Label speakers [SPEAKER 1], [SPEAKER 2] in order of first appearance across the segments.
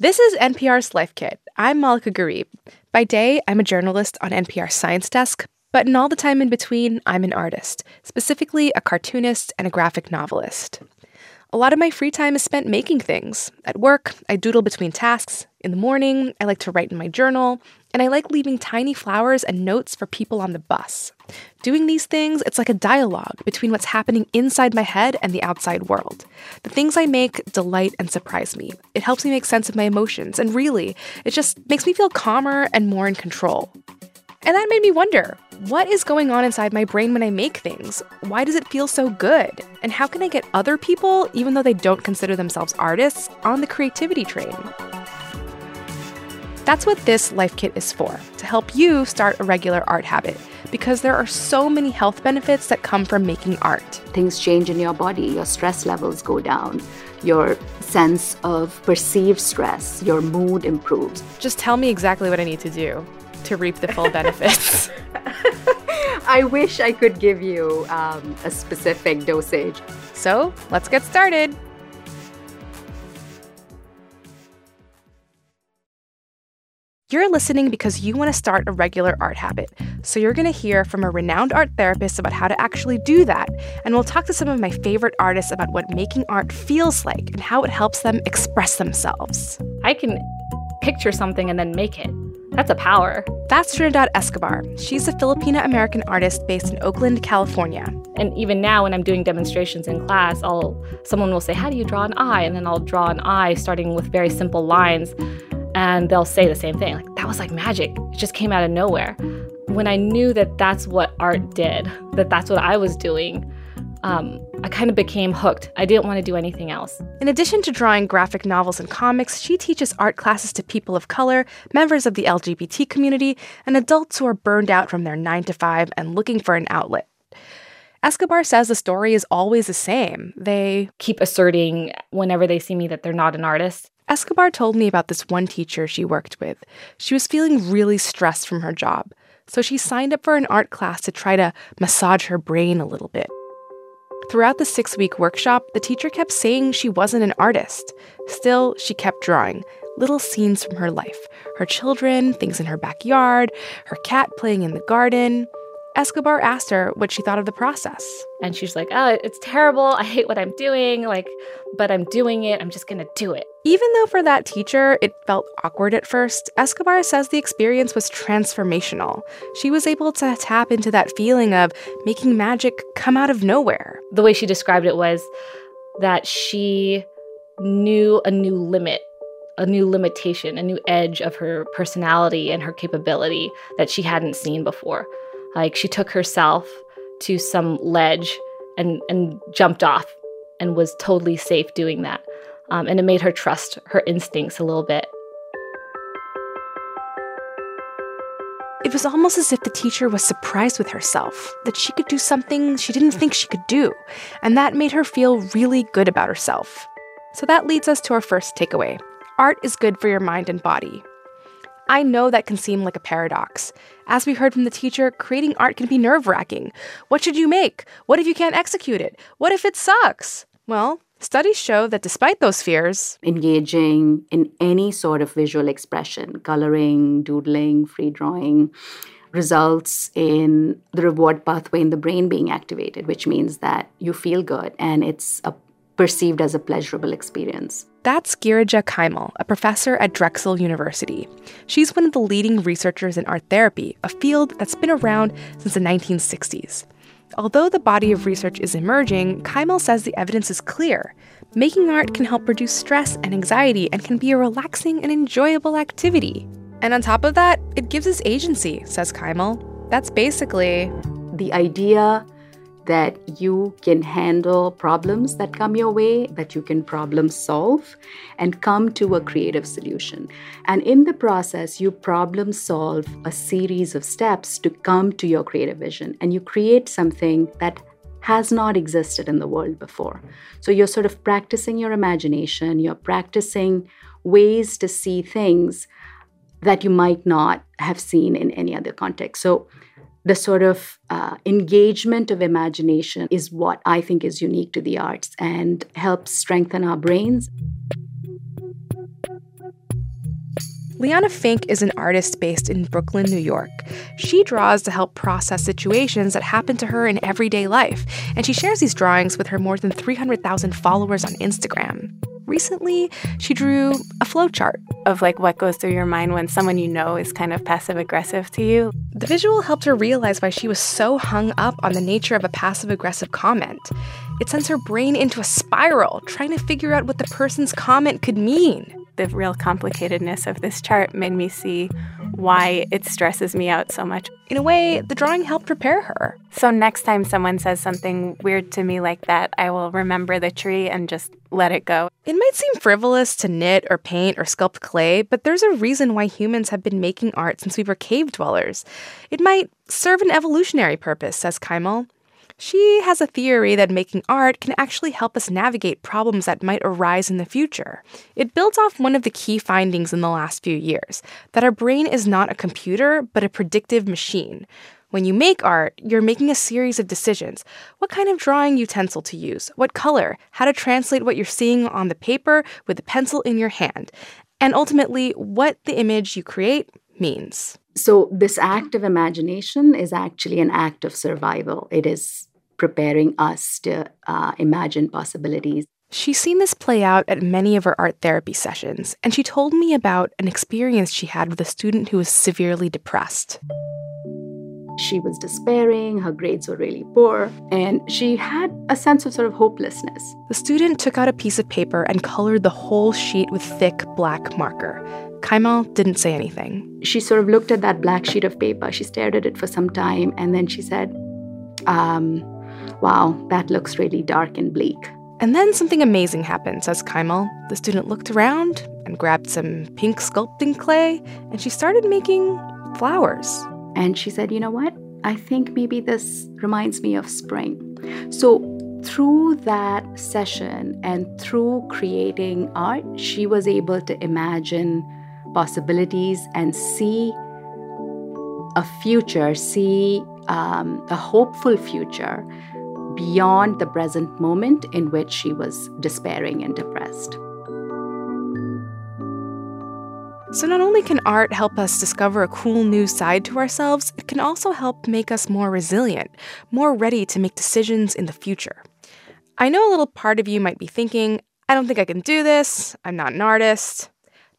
[SPEAKER 1] This is NPR's Life Kit. I'm Malaka Gharib. By day, I'm a journalist on NPR's Science Desk, but in all the time in between, I'm an artist, specifically a cartoonist and a graphic novelist. A lot of my free time is spent making things. At work, I doodle between tasks. In the morning, I like to write in my journal, and I like leaving tiny flowers and notes for people on the bus. Doing these things, it's like a dialogue between what's happening inside my head and the outside world. The things I make delight and surprise me. It helps me make sense of my emotions, and really, it just makes me feel calmer and more in control. And that made me wonder what is going on inside my brain when I make things? Why does it feel so good? And how can I get other people, even though they don't consider themselves artists, on the creativity train? That's what this Life Kit is for to help you start a regular art habit because there are so many health benefits that come from making art.
[SPEAKER 2] Things change in your body, your stress levels go down, your sense of perceived stress, your mood improves.
[SPEAKER 1] Just tell me exactly what I need to do to reap the full benefits.
[SPEAKER 2] I wish I could give you um, a specific dosage.
[SPEAKER 1] So let's get started. You're listening because you want to start a regular art habit. So you're going to hear from a renowned art therapist about how to actually do that. And we'll talk to some of my favorite artists about what making art feels like and how it helps them express themselves.
[SPEAKER 3] I can picture something and then make it. That's a power.
[SPEAKER 1] That's Trinidad Escobar. She's a Filipina American artist based in Oakland, California.
[SPEAKER 3] And even now, when I'm doing demonstrations in class, I'll someone will say, "How do you draw an eye?" And then I'll draw an eye, starting with very simple lines, and they'll say the same thing, like that was like magic. It just came out of nowhere. When I knew that that's what art did, that that's what I was doing, um, I kind of became hooked. I didn't want to do anything else.
[SPEAKER 1] In addition to drawing graphic novels and comics, she teaches art classes to people of color, members of the LGBT community, and adults who are burned out from their 9 to 5 and looking for an outlet. Escobar says the story is always the same. They
[SPEAKER 3] keep asserting whenever they see me that they're not an artist.
[SPEAKER 1] Escobar told me about this one teacher she worked with. She was feeling really stressed from her job, so she signed up for an art class to try to massage her brain a little bit. Throughout the six week workshop, the teacher kept saying she wasn't an artist. Still, she kept drawing little scenes from her life her children, things in her backyard, her cat playing in the garden. Escobar asked her what she thought of the process.
[SPEAKER 3] And she's like, oh, it's terrible. I hate what I'm doing. Like, but I'm doing it. I'm just going to do it.
[SPEAKER 1] Even though for that teacher it felt awkward at first, Escobar says the experience was transformational. She was able to tap into that feeling of making magic come out of nowhere.
[SPEAKER 3] The way she described it was that she knew a new limit a new limitation, a new edge of her personality and her capability that she hadn't seen before. Like she took herself to some ledge and and jumped off and was totally safe doing that. Um, and it made her trust her instincts a little bit.
[SPEAKER 1] It was almost as if the teacher was surprised with herself, that she could do something she didn't think she could do, and that made her feel really good about herself. So that leads us to our first takeaway art is good for your mind and body. I know that can seem like a paradox. As we heard from the teacher, creating art can be nerve wracking. What should you make? What if you can't execute it? What if it sucks? Well, studies show that despite those fears,
[SPEAKER 2] engaging in any sort of visual expression, coloring, doodling, free drawing, results in the reward pathway in the brain being activated, which means that you feel good and it's a perceived as a pleasurable experience.
[SPEAKER 1] That's Girija Kaimal, a professor at Drexel University. She's one of the leading researchers in art therapy, a field that's been around since the 1960s. Although the body of research is emerging, Kaimal says the evidence is clear. Making art can help reduce stress and anxiety and can be a relaxing and enjoyable activity. And on top of that, it gives us agency, says Kaimal. That's basically
[SPEAKER 2] the idea that you can handle problems that come your way, that you can problem solve and come to a creative solution. And in the process, you problem solve a series of steps to come to your creative vision and you create something that has not existed in the world before. So you're sort of practicing your imagination, you're practicing ways to see things that you might not have seen in any other context. So the sort of uh, engagement of imagination is what I think is unique to the arts and helps strengthen our brains.
[SPEAKER 1] Liana Finck is an artist based in Brooklyn, New York. She draws to help process situations that happen to her in everyday life, and she shares these drawings with her more than 300,000 followers on Instagram. Recently, she drew a flowchart
[SPEAKER 4] of like what goes through your mind when someone you know is kind of passive aggressive to you.
[SPEAKER 1] The visual helped her realize why she was so hung up on the nature of a passive aggressive comment. It sends her brain into a spiral, trying to figure out what the person's comment could mean
[SPEAKER 4] the real complicatedness of this chart made me see why it stresses me out so much.
[SPEAKER 1] In a way, the drawing helped prepare her.
[SPEAKER 4] So next time someone says something weird to me like that, I will remember the tree and just let it go.
[SPEAKER 1] It might seem frivolous to knit or paint or sculpt clay, but there's a reason why humans have been making art since we were cave dwellers. It might serve an evolutionary purpose, says Kaimal. She has a theory that making art can actually help us navigate problems that might arise in the future. It builds off one of the key findings in the last few years that our brain is not a computer, but a predictive machine. When you make art, you're making a series of decisions. What kind of drawing utensil to use, what color, how to translate what you're seeing on the paper with the pencil in your hand, and ultimately, what the image you create means.
[SPEAKER 2] So, this act of imagination is actually an act of survival. It is preparing us to uh, imagine possibilities.
[SPEAKER 1] She's seen this play out at many of her art therapy sessions, and she told me about an experience she had with a student who was severely depressed.
[SPEAKER 2] She was despairing, her grades were really poor, and she had a sense of sort of hopelessness.
[SPEAKER 1] The student took out a piece of paper and colored the whole sheet with thick black marker. Kaimal didn't say anything.
[SPEAKER 2] She sort of looked at that black sheet of paper. She stared at it for some time, and then she said, um, Wow, that looks really dark and bleak.
[SPEAKER 1] And then something amazing happened, says Kaimal. The student looked around and grabbed some pink sculpting clay, and she started making flowers.
[SPEAKER 2] And she said, You know what? I think maybe this reminds me of spring. So, through that session and through creating art, she was able to imagine possibilities and see a future, see um, a hopeful future beyond the present moment in which she was despairing and depressed.
[SPEAKER 1] So, not only can art help us discover a cool new side to ourselves, it can also help make us more resilient, more ready to make decisions in the future. I know a little part of you might be thinking, I don't think I can do this, I'm not an artist.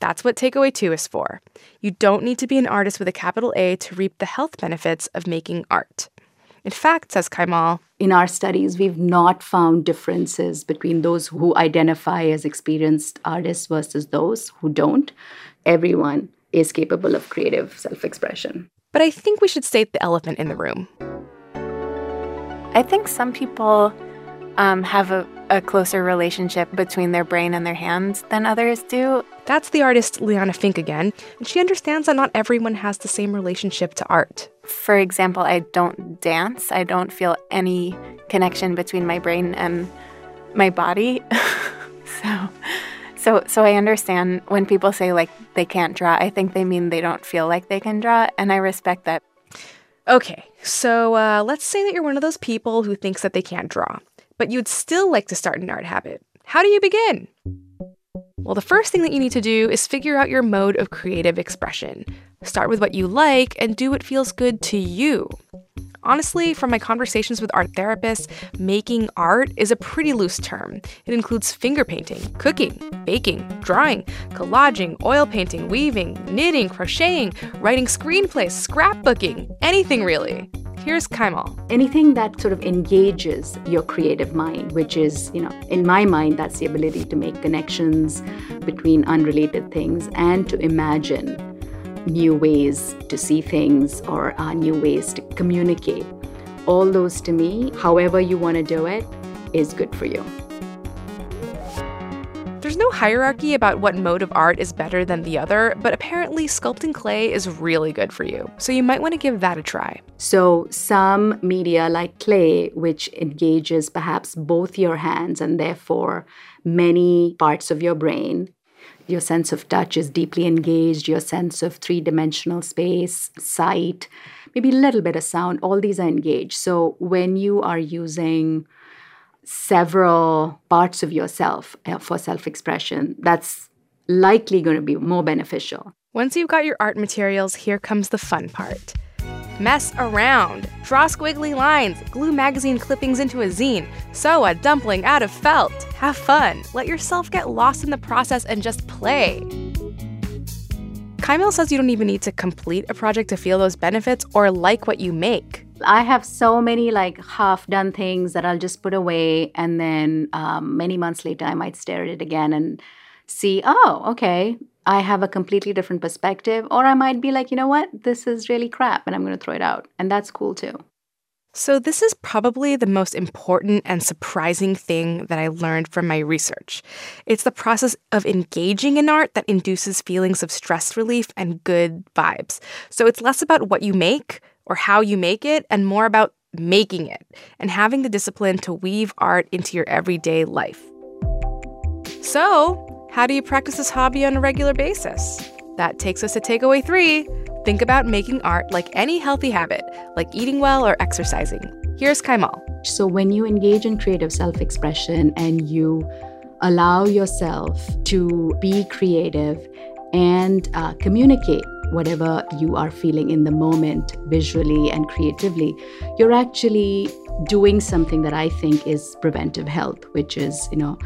[SPEAKER 1] That's what Takeaway 2 is for. You don't need to be an artist with a capital A to reap the health benefits of making art. In fact, says Kaimal,
[SPEAKER 2] in our studies, we've not found differences between those who identify as experienced artists versus those who don't. Everyone is capable of creative self expression.
[SPEAKER 1] But I think we should state the elephant in the room.
[SPEAKER 4] I think some people um, have a, a closer relationship between their brain and their hands than others do.
[SPEAKER 1] That's the artist Liana Finck again, and she understands that not everyone has the same relationship to art.
[SPEAKER 4] For example, I don't dance. I don't feel any connection between my brain and my body. so so so I understand when people say like they can't draw, I think they mean they don't feel like they can draw, and I respect that.
[SPEAKER 1] Okay, so uh, let's say that you're one of those people who thinks that they can't draw, but you'd still like to start an art habit. How do you begin? Well, the first thing that you need to do is figure out your mode of creative expression. Start with what you like and do what feels good to you. Honestly, from my conversations with art therapists, making art is a pretty loose term. It includes finger painting, cooking, baking, drawing, collaging, oil painting, weaving, knitting, crocheting, writing screenplays, scrapbooking, anything really. Here's Kaimal.
[SPEAKER 2] Anything that sort of engages your creative mind, which is, you know, in my mind, that's the ability to make connections between unrelated things and to imagine new ways to see things or uh, new ways to communicate. All those to me, however you want to do it, is good for you.
[SPEAKER 1] There's no hierarchy about what mode of art is better than the other, but apparently sculpting clay is really good for you. So you might want to give that a try.
[SPEAKER 2] So, some media like clay, which engages perhaps both your hands and therefore many parts of your brain, your sense of touch is deeply engaged, your sense of three dimensional space, sight, maybe a little bit of sound, all these are engaged. So, when you are using several parts of yourself uh, for self expression, that's likely going to be more beneficial.
[SPEAKER 1] Once you've got your art materials, here comes the fun part. Mess around. Draw squiggly lines, glue magazine clippings into a zine, sew a dumpling out of felt. Have fun. Let yourself get lost in the process and just play. Kaimal says you don't even need to complete a project to feel those benefits or like what you make.
[SPEAKER 2] I have so many like half done things that I'll just put away, and then um, many months later, I might stare at it again and see, oh, okay, I have a completely different perspective. Or I might be like, you know what, this is really crap, and I'm going to throw it out. And that's cool too.
[SPEAKER 1] So, this is probably the most important and surprising thing that I learned from my research. It's the process of engaging in art that induces feelings of stress relief and good vibes. So, it's less about what you make or how you make it, and more about making it and having the discipline to weave art into your everyday life. So, how do you practice this hobby on a regular basis? That takes us to takeaway three Think about making art like any healthy habit, like eating well or exercising. Here's Kaimal.
[SPEAKER 2] So, when you engage in creative self expression and you allow yourself to be creative and uh, communicate whatever you are feeling in the moment, visually and creatively, you're actually doing something that I think is preventive health, which is, you know,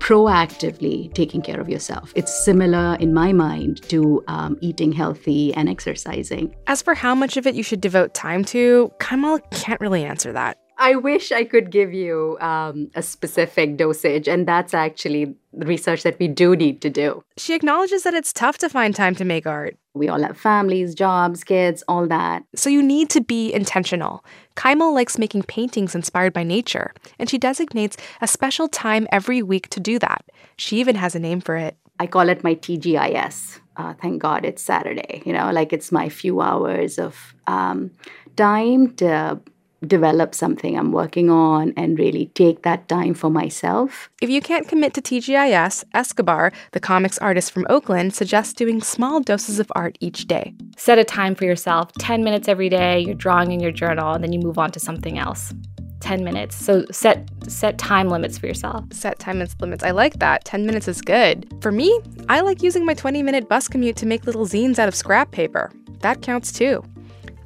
[SPEAKER 2] proactively taking care of yourself. It's similar in my mind to um, eating healthy and exercising.
[SPEAKER 1] As for how much of it you should devote time to, Kaimal can't really answer that.
[SPEAKER 2] I wish I could give you um, a specific dosage, and that's actually the research that we do need to do.
[SPEAKER 1] She acknowledges that it's tough to find time to make art.
[SPEAKER 2] We all have families, jobs, kids, all that.
[SPEAKER 1] So you need to be intentional. Kaimal likes making paintings inspired by nature, and she designates a special time every week to do that. She even has a name for it.
[SPEAKER 2] I call it my TGIS. Uh, thank God it's Saturday. You know, like it's my few hours of um, time to develop something I'm working on and really take that time for myself.
[SPEAKER 1] If you can't commit to TGIS, Escobar, the comics artist from Oakland, suggests doing small doses of art each day.
[SPEAKER 3] Set a time for yourself 10 minutes every day, you're drawing in your journal, and then you move on to something else. 10 minutes. So set set time limits for yourself.
[SPEAKER 1] Set time limits. I like that. 10 minutes is good. For me, I like using my 20-minute bus commute to make little zines out of scrap paper. That counts too.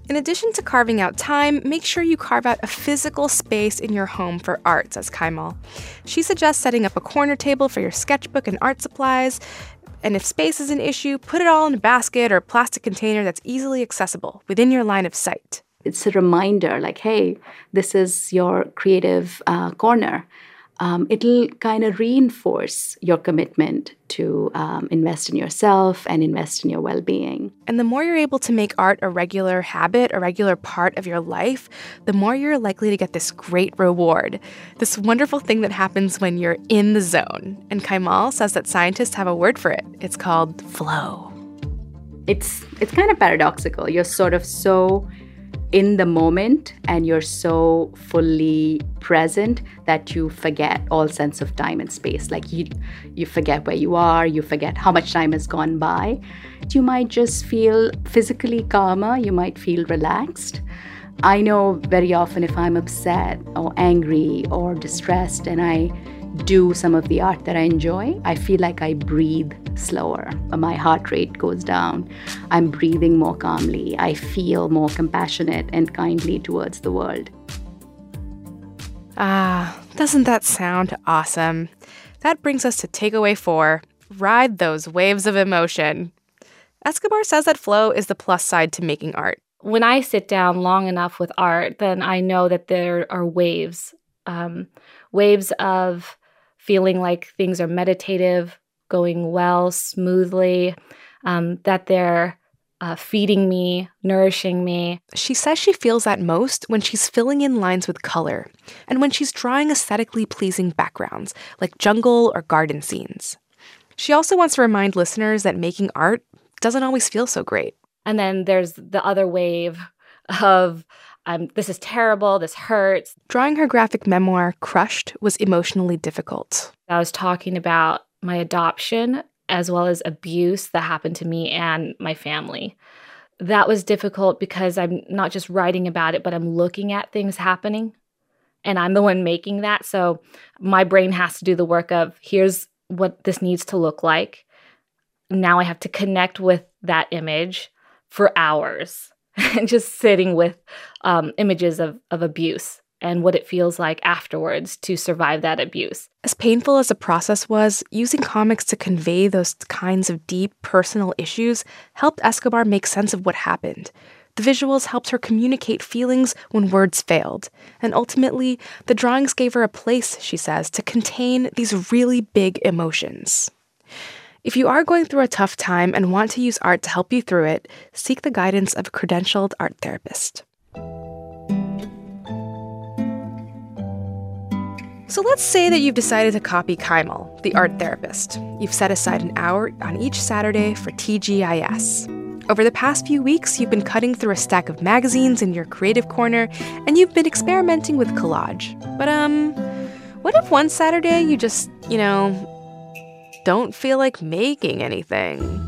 [SPEAKER 1] In addition to carving out time, make sure you carve out a physical space in your home for art, says Kaimal. She suggests setting up a corner table for your sketchbook and art supplies. And if space is an issue, put it all in a basket or a plastic container that's easily accessible within your line of sight.
[SPEAKER 2] It's a reminder like, hey, this is your creative uh, corner um, it'll kind of reinforce your commitment to um, invest in yourself and invest in your well being.
[SPEAKER 1] And the more you're able to make art a regular habit, a regular part of your life, the more you're likely to get this great reward, this wonderful thing that happens when you're in the zone. And Kaimal says that scientists have a word for it it's called flow.
[SPEAKER 2] It's, it's kind of paradoxical. You're sort of so in the moment and you're so fully present that you forget all sense of time and space. Like you you forget where you are you forget how much time has gone by. You might just feel physically calmer you might feel relaxed. I know very often if i'm upset or angry or distressed and i do some of the art that I enjoy, I feel like I breathe slower. My heart rate goes down. I'm breathing more calmly. I feel more compassionate and kindly towards the world.
[SPEAKER 1] Ah, doesn't that sound awesome? That brings us to takeaway four ride those waves of emotion. Escobar says that flow is the plus side to making art.
[SPEAKER 3] When I sit down long enough with art, then I know that there are waves, um, waves of feeling like things are meditative, going well, smoothly, um, that they're uh, feeding me, nourishing me.
[SPEAKER 1] She says she feels that most when she's filling in lines with color and when she's drawing aesthetically pleasing backgrounds like jungle or garden scenes. She also wants to remind listeners that making art doesn't always feel so great.
[SPEAKER 3] And then there's the other wave of um, this is terrible, this hurts.
[SPEAKER 1] Drawing her graphic memoir, Crushed, was emotionally difficult.
[SPEAKER 3] I was talking about my adoption as well as abuse that happened to me and my family. That was difficult because I'm not just writing about it, but I'm looking at things happening and I'm the one making that. So my brain has to do the work of here's what this needs to look like. Now I have to connect with that image for hours and just sitting with um, images of, of abuse and what it feels like afterwards to survive that abuse.
[SPEAKER 1] As painful as the process was, using comics to convey those kinds of deep personal issues helped Escobar make sense of what happened. The visuals helped her communicate feelings when words failed. And ultimately, the drawings gave her a place, she says, to contain these really big emotions. If you are going through a tough time and want to use art to help you through it, seek the guidance of a credentialed art therapist. So let's say that you've decided to copy Kaimal, the art therapist. You've set aside an hour on each Saturday for TGIS. Over the past few weeks, you've been cutting through a stack of magazines in your creative corner, and you've been experimenting with collage. But, um, what if one Saturday you just, you know, don't feel like making anything?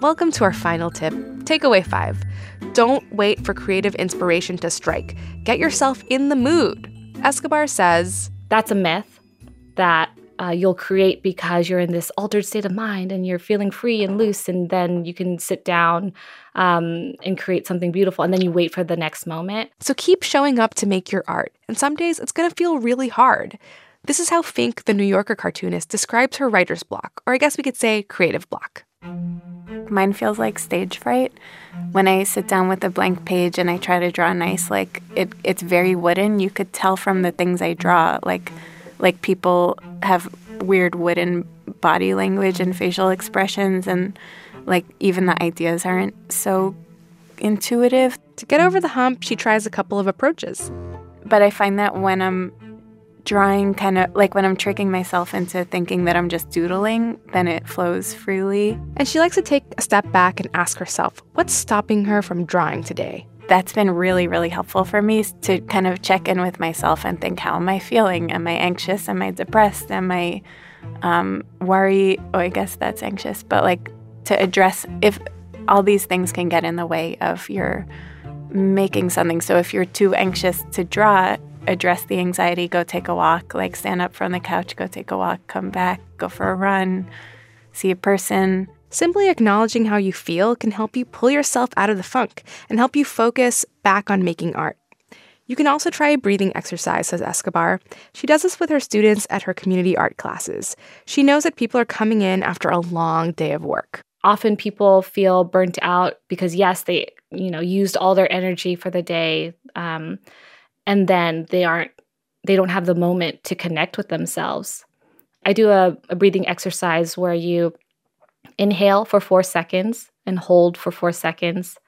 [SPEAKER 1] Welcome to our final tip takeaway five. Don't wait for creative inspiration to strike. Get yourself in the mood. Escobar says,
[SPEAKER 3] That's a myth that uh, you'll create because you're in this altered state of mind and you're feeling free and loose, and then you can sit down um, and create something beautiful, and then you wait for the next moment.
[SPEAKER 1] So keep showing up to make your art, and some days it's going to feel really hard. This is how Finck, the New Yorker cartoonist, describes her writer's block, or I guess we could say creative block.
[SPEAKER 4] Mine feels like stage fright. When I sit down with a blank page and I try to draw nice, like it, it's very wooden. You could tell from the things I draw, like like people have weird wooden body language and facial expressions and like even the ideas aren't so intuitive.
[SPEAKER 1] To get over the hump, she tries a couple of approaches.
[SPEAKER 4] But I find that when I'm drawing kind of like when I'm tricking myself into thinking that I'm just doodling, then it flows freely.
[SPEAKER 1] And she likes to take a step back and ask herself, what's stopping her from drawing today?
[SPEAKER 4] that's been really, really helpful for me to kind of check in with myself and think, how am I feeling? Am I anxious? Am I depressed? Am I um, worried? Oh, I guess that's anxious, but like to address if all these things can get in the way of your making something. So if you're too anxious to draw, address the anxiety, go take a walk, like stand up from the couch, go take a walk, come back, go for a run, see a person,
[SPEAKER 1] Simply acknowledging how you feel can help you pull yourself out of the funk and help you focus back on making art. You can also try a breathing exercise, says Escobar. She does this with her students at her community art classes. She knows that people are coming in after a long day of work.
[SPEAKER 3] Often people feel burnt out because yes, they you know used all their energy for the day, um, and then they aren't they don't have the moment to connect with themselves. I do a, a breathing exercise where you Inhale for four seconds and hold for four seconds.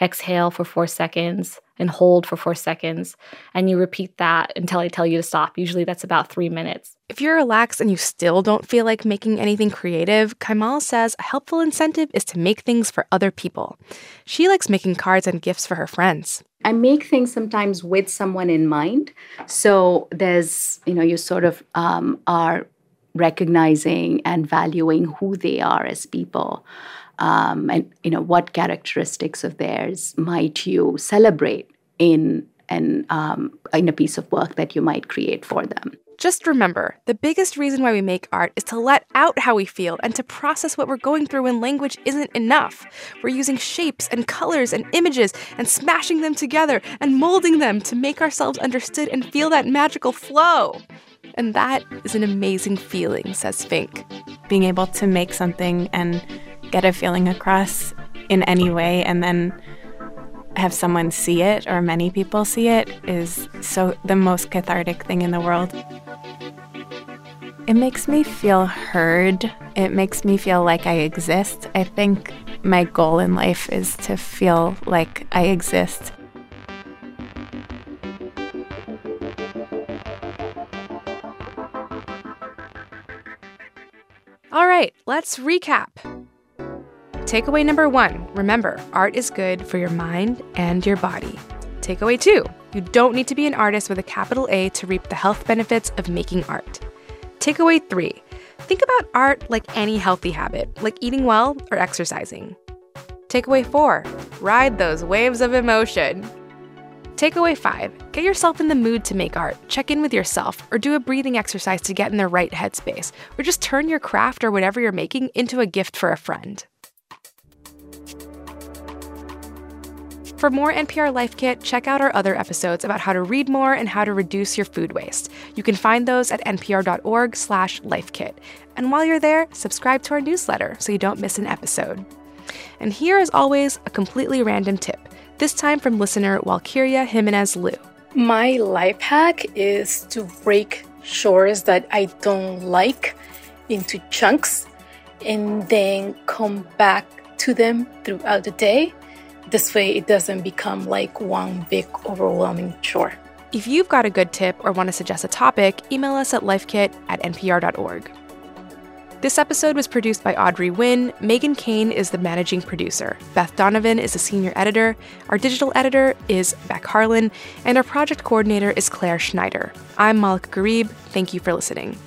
[SPEAKER 3] Exhale for four seconds and hold for four seconds. And you repeat that until I tell you to stop. Usually that's about three minutes.
[SPEAKER 1] If you're relaxed and you still don't feel like making anything creative, Kaimal says a helpful incentive is to make things for other people. She likes making cards and gifts for her friends.
[SPEAKER 2] I make things sometimes with someone in mind. So there's, you know, you sort of um, are recognizing and valuing who they are as people um, and you know what characteristics of theirs might you celebrate in an, um, in a piece of work that you might create for them
[SPEAKER 1] just remember the biggest reason why we make art is to let out how we feel and to process what we're going through when language isn't enough. We're using shapes and colors and images and smashing them together and molding them to make ourselves understood and feel that magical flow. And that is an amazing feeling, says Finck.
[SPEAKER 4] Being able to make something and get a feeling across in any way and then have someone see it or many people see it is so the most cathartic thing in the world. It makes me feel heard. It makes me feel like I exist. I think my goal in life is to feel like I exist
[SPEAKER 1] All right, let's recap. Takeaway number one remember, art is good for your mind and your body. Takeaway two you don't need to be an artist with a capital A to reap the health benefits of making art. Takeaway three think about art like any healthy habit, like eating well or exercising. Takeaway four ride those waves of emotion. Takeaway five get yourself in the mood to make art. Check in with yourself, or do a breathing exercise to get in the right headspace, or just turn your craft or whatever you're making into a gift for a friend. For more NPR Life Kit, check out our other episodes about how to read more and how to reduce your food waste. You can find those at npr.org/lifekit. And while you're there, subscribe to our newsletter so you don't miss an episode. And here is always, a completely random tip. This time from listener Walkyria Jimenez Liu.
[SPEAKER 5] My life hack is to break chores that I don't like into chunks and then come back to them throughout the day. This way, it doesn't become like one big overwhelming chore.
[SPEAKER 1] If you've got a good tip or want to suggest a topic, email us at lifekit at npr.org. This episode was produced by Audrey Nguyen. Meghan Keane is the managing producer. Beth Donovan is the senior editor. Our digital editor is Beck Harlan. And our project coordinator is Claire Schneider. I'm Malaka Gharib. Thank you for listening.